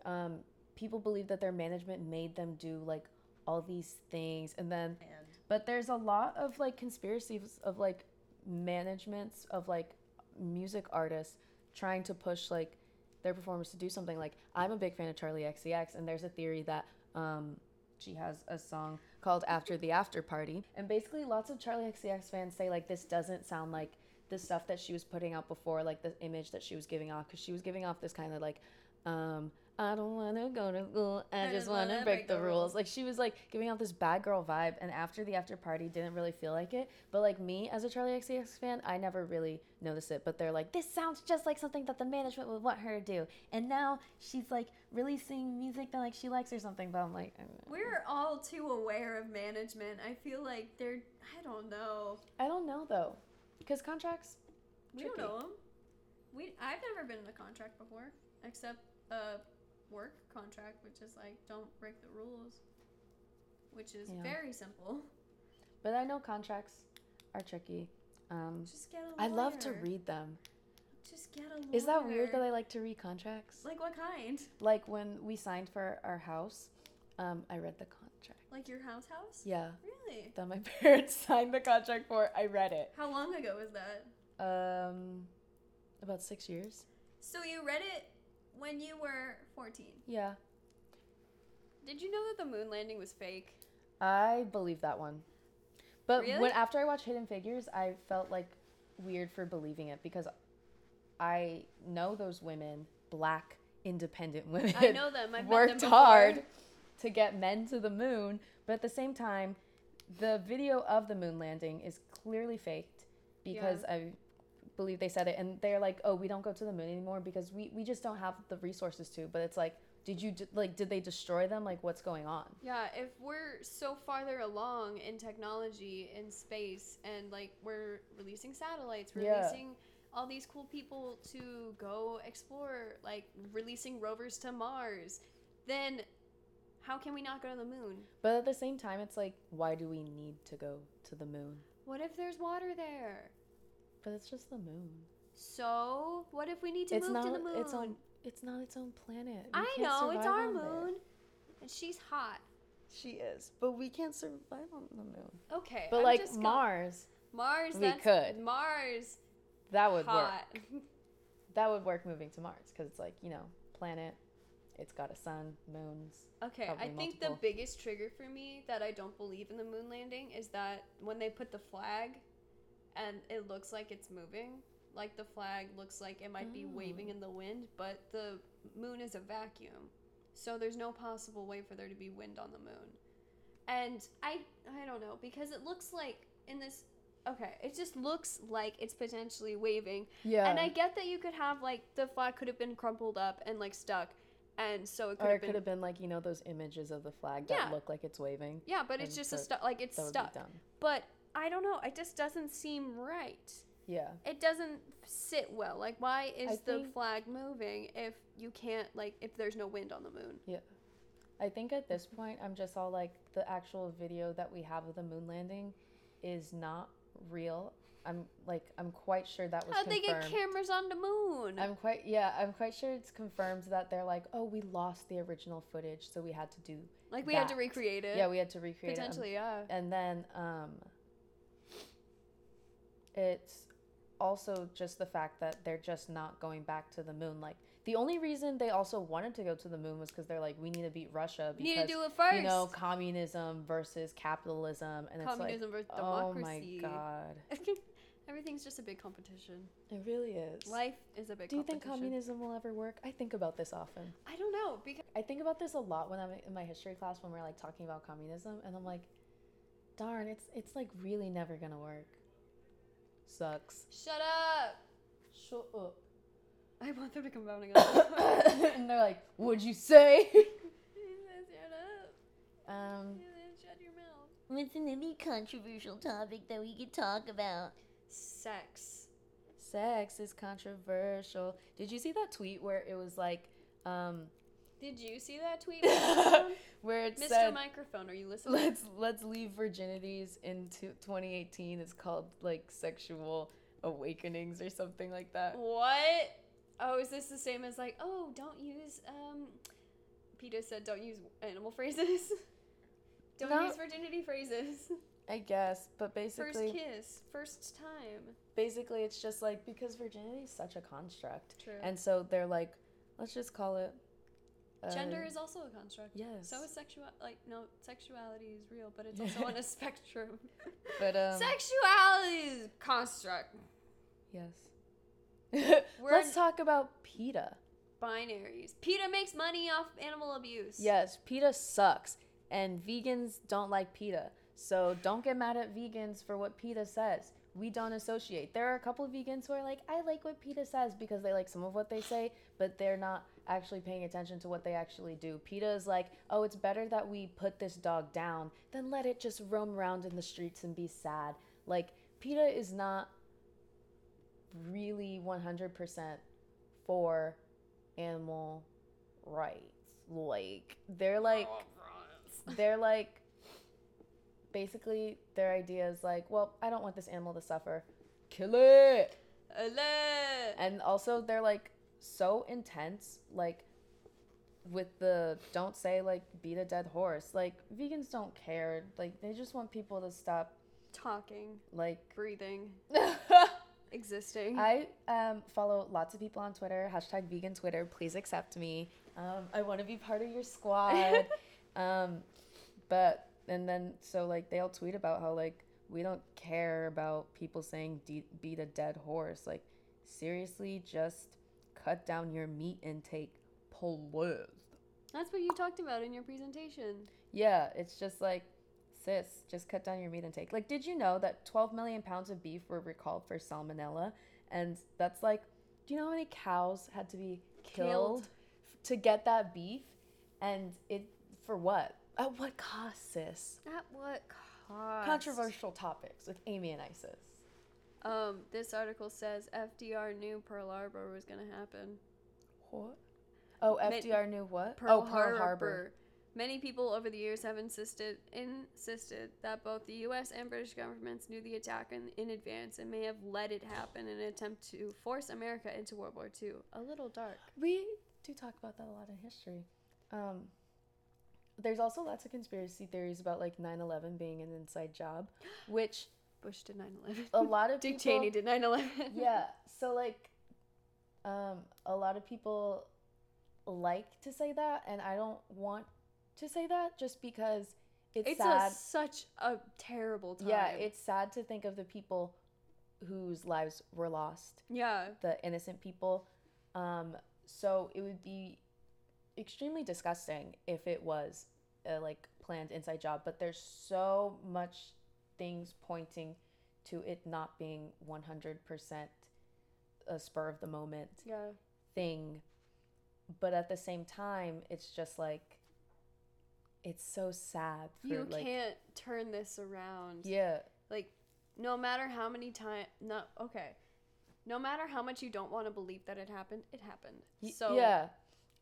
um, people believe that their management made them do like all these things, and then And But there's a lot of like conspiracies of like managements of like music artists trying to push like their performers to do something. Like I'm a big fan of Charli XCX, and there's a theory that um, she has a song called "After the After Party," and basically lots of Charli XCX fans say like this doesn't sound like the stuff that she was putting out before, like the image that she was giving off, because she was giving off this kind of like. Um, I don't want to go to school. I, just want to break, the rules. Like she was like giving off this bad girl vibe, and after the after party, didn't really feel like it. But like me as a Charli XCX fan, I never really noticed it. But they're like, this sounds just like something that the management would want her to do. And now she's like releasing music that like she likes or something. But I'm like, uh, we're all too aware of management. I feel like they're. I don't know. I don't know though, because contracts. We don't know them. We. I've never been in a contract before, except a work contract, which is like don't break the rules. which is Yeah. very simple. But I know contracts are tricky. Um, Just get a lawyer. I love to read them. Just get a lawyer. Is that weird that I like to read contracts? Like what kind? Like when we signed for our house, um, I read the contract. Like your house house? Yeah, Really? that my parents signed the contract for. I read it. How long ago was that? Um, about six years. So you read it when you were 14. Yeah, Did you know that the moon landing was fake? I believe that one. But Really? when after I watched Hidden Figures, I felt like weird for believing it because I know those women, black independent women. I know them. I've met them worked hard to get men to the moon, but at the same time, the video of the moon landing is clearly faked because I believe they said it and they're like, "Oh, we don't go to the moon anymore because we we just don't have the resources to." But it's like, did you d- like did they destroy them? Like what's going on? Yeah, if we're so farther along in technology in space and like we're releasing satellites, Yeah. releasing all these cool people to go explore, like releasing rovers to Mars, then how can we not go to the moon? But at the same time, it's like, why do we need to go to the moon? What if there's water there? But it's just the moon. So, what if we need to it's move not to the moon? its own. It's not its own planet. We I know, it's our on there. moon. And she's hot. She is, but we can't survive on the moon. Okay. But I'm like just go- Mars, Mars, we that's could. Mars that would work. That would work moving to Mars because it's like you know, planet. It's got a sun, moons. Okay, Probably I think multiple. the biggest trigger for me that I don't believe in the moon landing is that when they put the flag and it looks like it's moving, like the flag looks like it might be waving Oh. in the wind, but the moon is a vacuum. So there's no possible way for there to be wind on the moon. And I I don't know because it looks like in this okay, it just looks like it's potentially waving Yeah. and I get that you could have like the flag could have been crumpled up and like stuck, and so it could or it have could been have been like you know those images of the flag that Yeah. look like it's waving. yeah, but it's just a stuck like it's That stuck. But I don't know, it just doesn't seem right. Yeah. It doesn't sit well. Like why is I the think- flag moving if you can't like if there's no wind on the moon? Yeah. I think at this point, I'm just all like the actual video that we have of the moon landing is not real. I'm like I'm quite sure that was How'd they get cameras on the moon? I'm quite yeah, I'm quite sure it's confirmed that they're like, oh, we lost the original footage, so we had to do like we had to recreate it. yeah, we had to recreate it. Um, potentially, yeah. And then um, it's also just the fact that they're just not going back to the moon. Like the only reason they also wanted to go to the moon was because they're like, we need to beat Russia because need to do it first. you know communism versus capitalism, and Communism it's versus like, oh democracy. my god, Everything's just a big competition. it really is. Life is a big Do you think communism will ever work? I think about this often. I don't know because I think about this a lot when I'm in my history class when we're like talking about communism, and I'm like, darn, it's it's like really never gonna work. Sucks. shut up. Shut up. I want them to come down again. and they're like, "What'd you say?" shut up. um, Shut your mouth. What's another controversial topic that we could talk about? Sex. sex is controversial. Did you see that tweet where it was like, um, Did you see that tweet? Where it Mr. said, Microphone, are you listening? "Let's let's leave virginities into 2018." It's called like sexual awakenings or something like that. What? Oh, is this the same as like, oh, don't use um Peter said don't use animal phrases. don't use virginity phrases. I guess, but basically First kiss, first time. basically, it's just like because virginity is such a construct, True. and so they're like, let's just call it. Uh, Gender is also a construct. yes. So is sexual like no, sexuality is real, but it's also on a spectrum. but um, sexuality is construct. yes. Let's talk about PETA. Binaries. PETA makes money off animal abuse. Yes, PETA sucks, and vegans don't like PETA. So don't get mad at vegans for what PETA says. We don't associate. There are a couple of vegans who are like, I like what PETA says because they like some of what they say, but they're not actually paying attention to what they actually do. PETA is like, oh, it's better that we put this dog down than let it just roam around in the streets and be sad. Like, PETA is not really 100% for animal rights. Like, they're like, they're like basically their idea is like, well, I don't want this animal to suffer. Kill it. And also they're like so intense, like with the don't say like beat a dead horse. Like vegans don't care. Like they just want people to stop Talking, like breathing, existing. I um, follow lots of people on Twitter. Hashtag vegan Twitter. Please accept me. Um, I want to be part of your squad. um, but and then so like they'll tweet about how like we don't care about people saying de- beat a dead horse. Like seriously, just cut down your meat intake, please. That's what you talked about in your presentation. Yeah, it's just like, sis, just cut down your meat intake. Like, did you know that 12 million pounds of beef were recalled for salmonella? And that's like, do you know how many cows had to be killed, Killed. to get that beef? And it, for what? At what cost, sis? At what cost? Controversial topics with Amy and Isis. Um, this article says FDR knew Pearl Harbor was gonna happen. What? Oh, Ma- FDR knew what? Pearl oh, Pearl Harbor. Harbor. Many people over the years have insisted insisted that both the U.S. and British governments knew the attack in, in advance and may have let it happen in an attempt to force America into World War II. A little dark. We do talk about that a lot in history. Um, there's also lots of conspiracy theories about like 9/11 being an inside job, which Bush did 9/11. a lot of Dick people, Cheney did 9/11. yeah. So like, um, a lot of people like to say that, and I don't want to say that just because it's, It's sad. a, such a terrible time. yeah, it's sad to think of the people whose lives were lost yeah. the innocent people. Um, so it would be extremely disgusting if it was a like planned inside job. But there's so much things pointing to it not being 100% a spur of the moment Yeah. thing. But at the same time, it's just like it's so sad for You like can't turn this around. yeah Like, no matter how many times, no, okay. No matter how much you don't want to believe that it happened, it happened. So yeah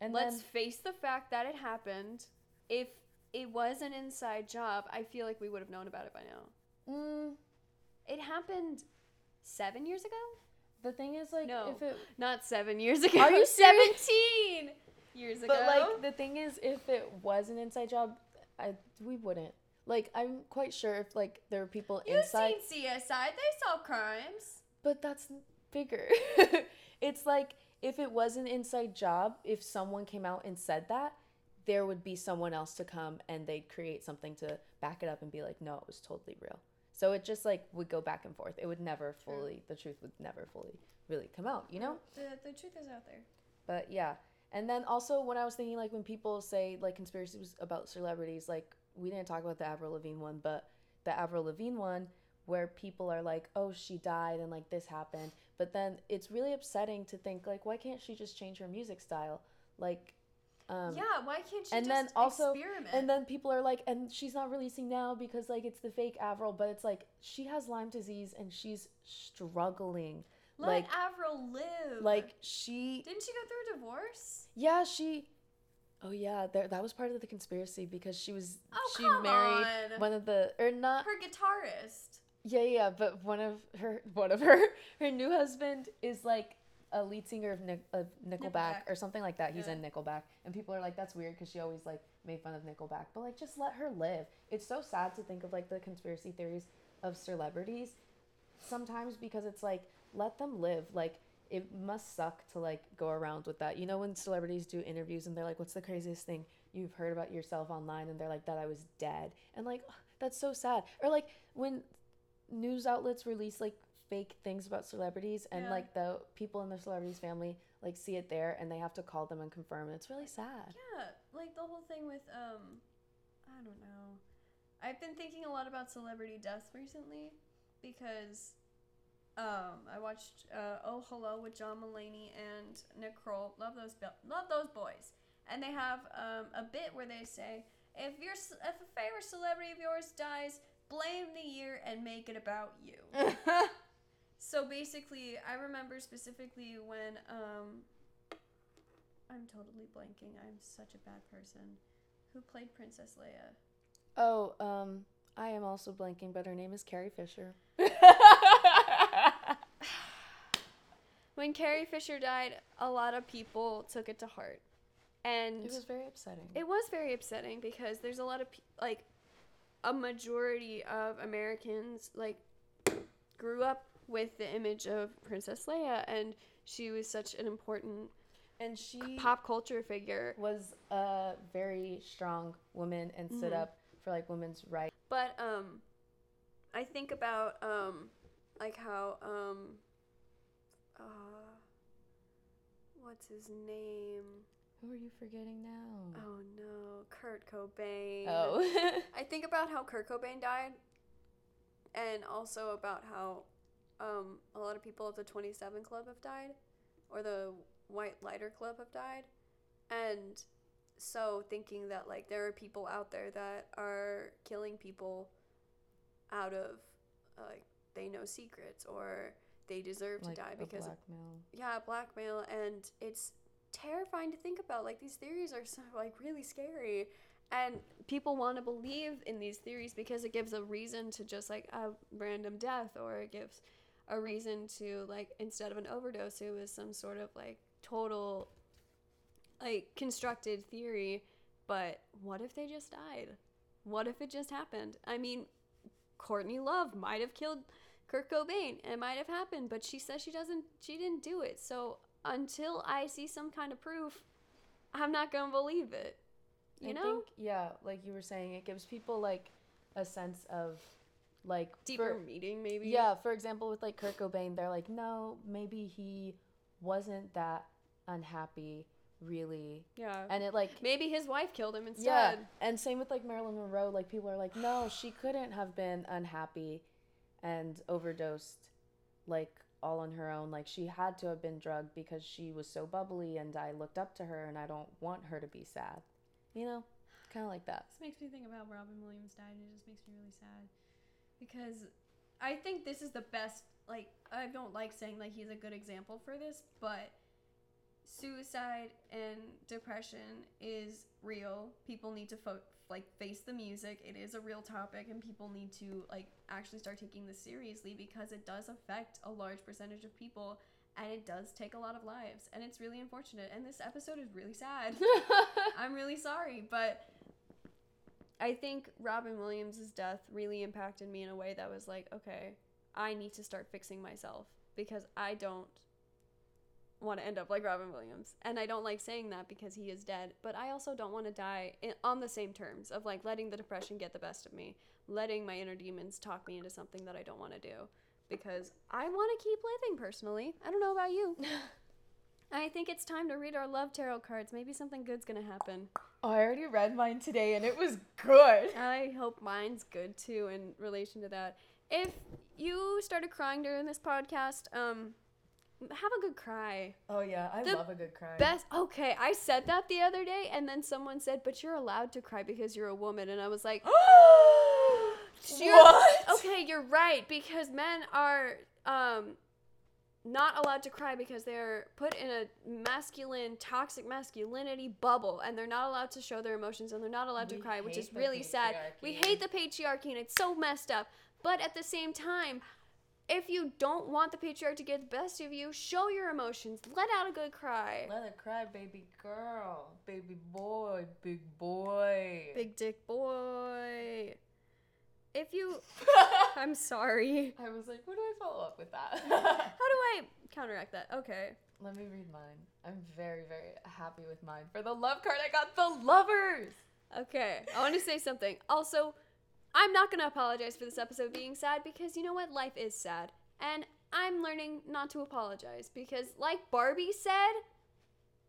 and let's then face the fact that it happened. If it was an inside job, I feel like we would have known about it by now. Mm, It happened seven years ago? the thing is like No. if it Not seven years ago. Are you 17 years ago. But like the thing is, if it was an inside job, I we wouldn't. Like I'm quite sure if like there were people You've inside, seen CSI. They solve crimes. but that's bigger. it's like if it was an inside job, if someone came out and said that, there would be someone else to come and they'd create something to back it up and be like, no, it was totally real. So it just like would go back and forth. It would never True. fully, the truth would never fully really come out, you know? The, the truth is out there. But yeah. And then also when I was thinking like when people say like conspiracies about celebrities, like we didn't talk about the Avril Lavigne one, but the Avril Lavigne one where people are like, "Oh, she died and like this happened." But then it's really upsetting to think like why can't she just change her music style? Like um yeah, why can't she and just then also- experiment? and then people are like, and she's not releasing now because like it's the fake Avril, but it's like she has Lyme disease and she's struggling. Let like Avril live. like she didn't she go through a divorce? Yeah, she. Oh yeah, there, that was part of the conspiracy because she was Oh, she come married on. one of the or not. Her guitarist. Yeah, yeah, but one of her one of her her new husband is like a lead singer of, Nic- of Nickelback, Nickelback. or something like that. He's Yeah. in Nickelback, and people are like, "That's weird" because she always like made fun of Nickelback. But like, just let her live. It's so sad to think of like the conspiracy theories of celebrities sometimes because it's like let them live. Like it must suck to like go around with that. You know when celebrities do interviews and they're like, "What's the craziest thing you've heard about yourself online?" and they're like, "That I was dead," and like that's so sad. Or like when news outlets release like fake things about celebrities and Yeah. like the people in the celebrities family like see it there and they have to call them and confirm it. It's really sad. Yeah, like the whole thing with um, I don't know. I've been thinking a lot about celebrity deaths recently because um, I watched uh, Oh Hello with John Mulaney and Nick Kroll. Love those love those boys. And they have um, a bit where they say, if your if a favorite celebrity of yours dies, blame the year and make it about you. So basically, I remember specifically when um I'm totally blanking. I'm such a bad person. Who played Princess Leia? oh, um, I am also blanking, but her name is Carrie Fisher. When Carrie Fisher died, a lot of people took it to heart. And It was very upsetting. It was very upsetting because there's a lot of pe- like a majority of Americans like grew up with the image of Princess Leia and she was such an important and she pop culture figure. was a very strong woman and stood Mhm. up for like women's rights. But um I think about um like how um uh what's his name? Who are you forgetting now? Oh no, Kurt Cobain. Oh. I think about how Kurt Cobain died, and also about how um, a lot of people of the 27 Club have died, or the White Lighter Club have died. And so thinking that, like, there are people out there that are killing people out of, uh, like, they know secrets or they deserve like to die because blackmail. yeah blackmail and it's terrifying to think about like these theories are so like really scary and people want to believe in these theories because it gives a reason to just like a random death or it gives a reason to like instead of an overdose it was some sort of like total like constructed theory but what if they just died what if it just happened i mean courtney love might have killed Kurt Cobain. It might have happened, but she says she doesn't she didn't do it. So until I see some kind of proof, I'm not gonna believe it. You I know? think yeah, like you were saying, it gives people like a sense of like Deeper for- meaning maybe. Yeah, for example, with like Kurt Cobain, they're like, no, maybe he wasn't that unhappy, really, Yeah. and it like Maybe his wife killed him instead. yeah, and same with like Marilyn Monroe. Like people are like, no, she couldn't have been unhappy and overdosed, like all on her own. Like she had to have been drugged because she was so bubbly, and I looked up to her, and I don't want her to be sad. You know, kind of like that. This makes me think about Robin Williams died, and it just makes me really sad because I think this is the best. Like, I don't like saying like he's a good example for this, but suicide and depression is real. People need to fo- like face the music. It is a real topic, and people need to like actually start taking this seriously because it does affect a large percentage of people. And it does take a lot of lives, and it's really unfortunate. And this episode is really sad. I'm really sorry, but I think Robin Williams' death really impacted me in a way that was like, okay, I need to start fixing myself because I don't want to end up like Robin Williams. And I don't like saying that because he is dead, but I also don't want to die in, on the same terms of like letting the depression get the best of me, letting my inner demons talk me into something that I don't want to do because I want to keep living personally. I don't know about you. I think it's time to read our love tarot cards. Maybe something good's going to happen. Oh, I already read mine today, and it was good. I hope mine's good too in relation to that. If you started crying during this podcast, um, have a good cry. Oh yeah, I The love a good cry. Best. Okay, I said that the other day, and then someone said, "But you're allowed to cry because you're a woman," and I was like, You're- what? "Okay, you're right," because men are um not allowed to cry because they're put in a masculine, toxic masculinity bubble, and they're not allowed to show their emotions, and they're not allowed to cry, which is really sad. We hate the patriarchy, and it's so messed up. But at the same time, if you don't want the patriarchy to get the best of you, show your emotions. Let out a good cry. Let it cry, baby girl, baby boy, big boy. Big dick boy. If you. I'm sorry. I was like, where do I follow up with that? How do I counteract that? Okay. Let me read mine. I'm very, very happy with mine. For the love card, I got the lovers. Okay. I want to say something. Also, I'm not going to apologize for this episode being sad because you know what? Life is sad. And I'm learning not to apologize because, like Barbie said,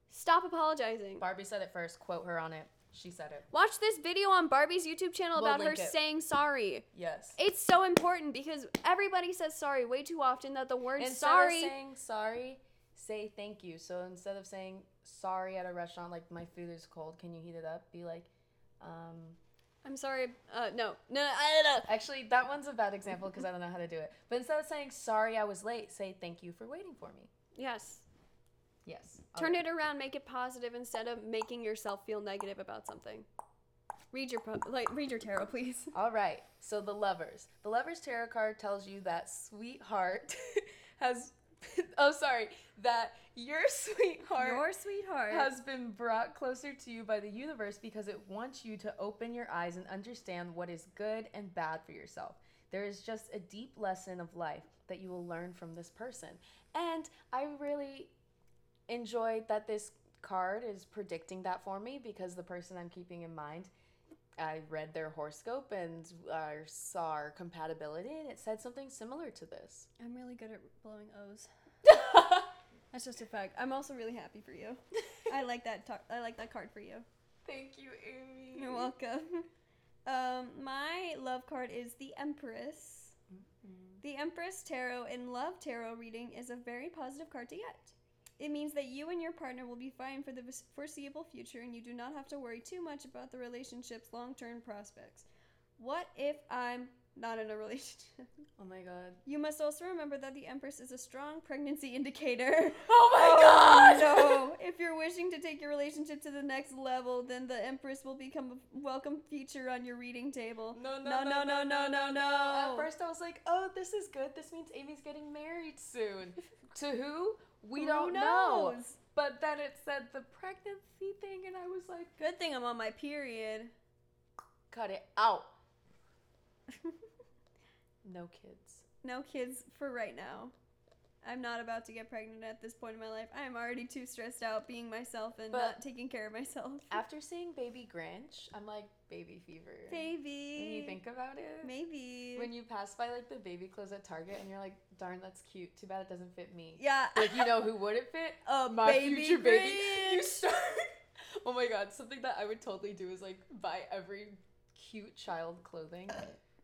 stop apologizing. Barbie said it first. Quote her on it. She said it. Watch this video on Barbie's YouTube channel We'll about her it. saying sorry. Yes. It's so important because everybody says sorry way too often that the word Instead sorry. of saying sorry, say thank you. So instead of saying sorry at a restaurant, like my food is cold, can you heat it up? Be like, um, I'm sorry. Uh, no, no, no, I don't know. actually, that one's a bad example because I don't know how to do it. But instead of saying sorry, I was late, say thank you for waiting for me. Yes. Yes. Turn it around, make it positive instead of making yourself feel negative about something. Read your pro- like read your tarot, please. All right. So the lovers. The lovers tarot card tells you that sweetheart has Oh, sorry. That your sweetheart Your sweetheart. has been brought closer to you by the universe because it wants you to open your eyes and understand what is good and bad for yourself. There is just a deep lesson of life that you will learn from this person. And I really enjoyed that this card is predicting that for me because the person I'm keeping in mind, I read their horoscope and I saw our compatibility and it said something similar to this. I'm really good at blowing O's. That's just a fact. I'm also really happy for you. I like that. tar- I like that card for you. Thank you, Amy. You're welcome. Um, my love card is the Empress. The Empress Tarot in Love Tarot reading is a very positive card to get. It means that you and your partner will be fine for the foreseeable future and you do not have to worry too much about the relationship's long term prospects. What if I'm not in a relationship? Oh my god. You must also remember that the Empress is a strong pregnancy indicator. Oh my oh, god! no! If you're wishing to take your relationship to the next level, then the Empress will become a welcome feature on your reading table. No, no, no, no, no, no, no. At first, I was like, "Oh, this is good. This means Amy's getting married soon." to who? We Who don't know. But then it said the pregnancy thing, and I was like, Good thing I'm on my period. "Cut it out." no kids. No kids for right now. I'm not about to get pregnant at this point in my life. I am already too stressed out being myself and But- not taking care of myself. After seeing Baby Grinch, I'm like, baby fever. Baby. When you think about it, Maybe. when you pass by like the baby clothes at Target, and you're like, "Darn, that's cute. Too bad it doesn't fit me." yeah. Like you know who wouldn't fit? a my baby future baby. You start. Oh my god, something that I would totally do is like buy every cute child clothing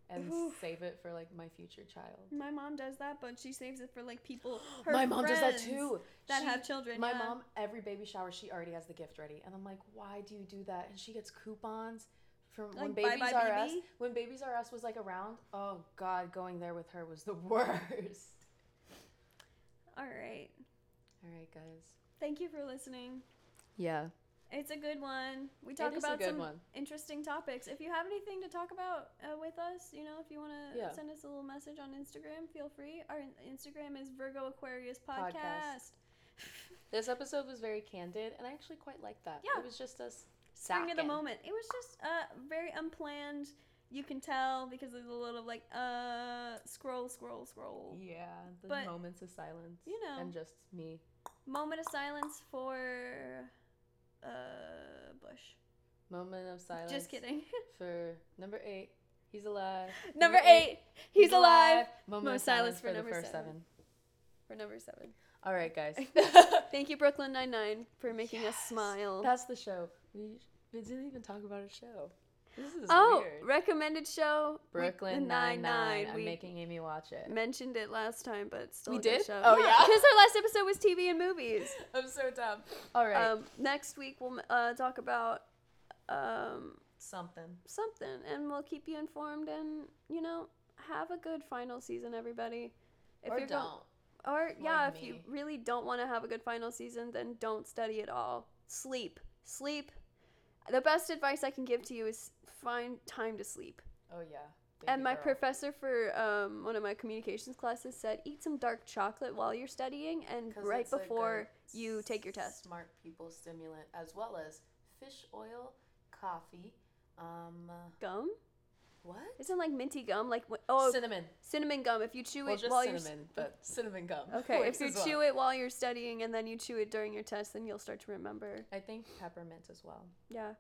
and Oof. save it for like my future child. My mom does that, but she saves it for like people. Her my mom does that too. That She- have children. My yeah. mom, every baby shower, she already has the gift ready, and I'm like, why do you do that? And she gets coupons from when Like, Bye Babies R Us. When Babies R Us was like around, oh god, going there with her was the worst. All right. All right, guys. Thank you for listening. Yeah, It's a good one. We talk about some one. interesting topics. If you have anything to talk about uh, with us, you know, if you want to Yeah. send us a little message on Instagram, feel free. Our Instagram is Virgo Aquarius Podcast. Podcast. this episode was very candid, and I actually quite liked that. Yeah. it was just us. Spring of the moment. It was just uh very unplanned. You can tell because there's a lot of like uh scroll, scroll, scroll. Yeah, the But, moments of silence. you know. and just me. Moment of silence for uh Bush. Moment of silence. Just kidding. For number eight, he's alive. number eight, he's alive. Moment of silence, for, the first seven. For number seven. All right, guys. Thank you, Brooklyn Nine Nine, for making us smile. That's the show. We, we didn't even talk about a show. This is oh, weird. recommended show. Brooklyn Nine Nine. I'm making Amy watch it. mentioned it last time, but still We did? show. Oh, yeah? Because our last episode was TV and movies. I'm so dumb. All right. Um, next week we'll uh, talk about um, Something. something, and we'll keep you informed. And you know, have a good final season, everybody. If or you're don't. go- or yeah, Like if you really don't want to have a good final season, then don't study at all. Sleep, sleep. The best advice I can give to you is find time to sleep. oh yeah. and my girl. professor for um, one of my communications classes said eat some dark chocolate while you're studying and right before you take your test. Smart people stimulant as well as fish oil, coffee, um, Gum what? isn't like minty gum like wh- oh cinnamon. cinnamon gum if you chew Well, it just while you're cinnamon, but cinnamon gum. okay if you as well. chew it while you're studying and then you chew it during your test then you'll start to remember I think peppermint as well. yeah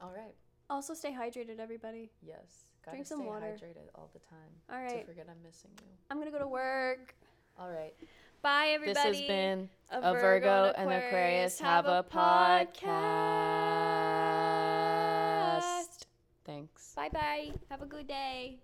All right. also stay hydrated everybody Yes. Gotta Drink some water. hydrated all the time. all To forget I'm missing you. i'm gonna go to work All right. bye everybody This has been A a Virgo and Aquarius have a podcast. Thanks. Bye bye have a good day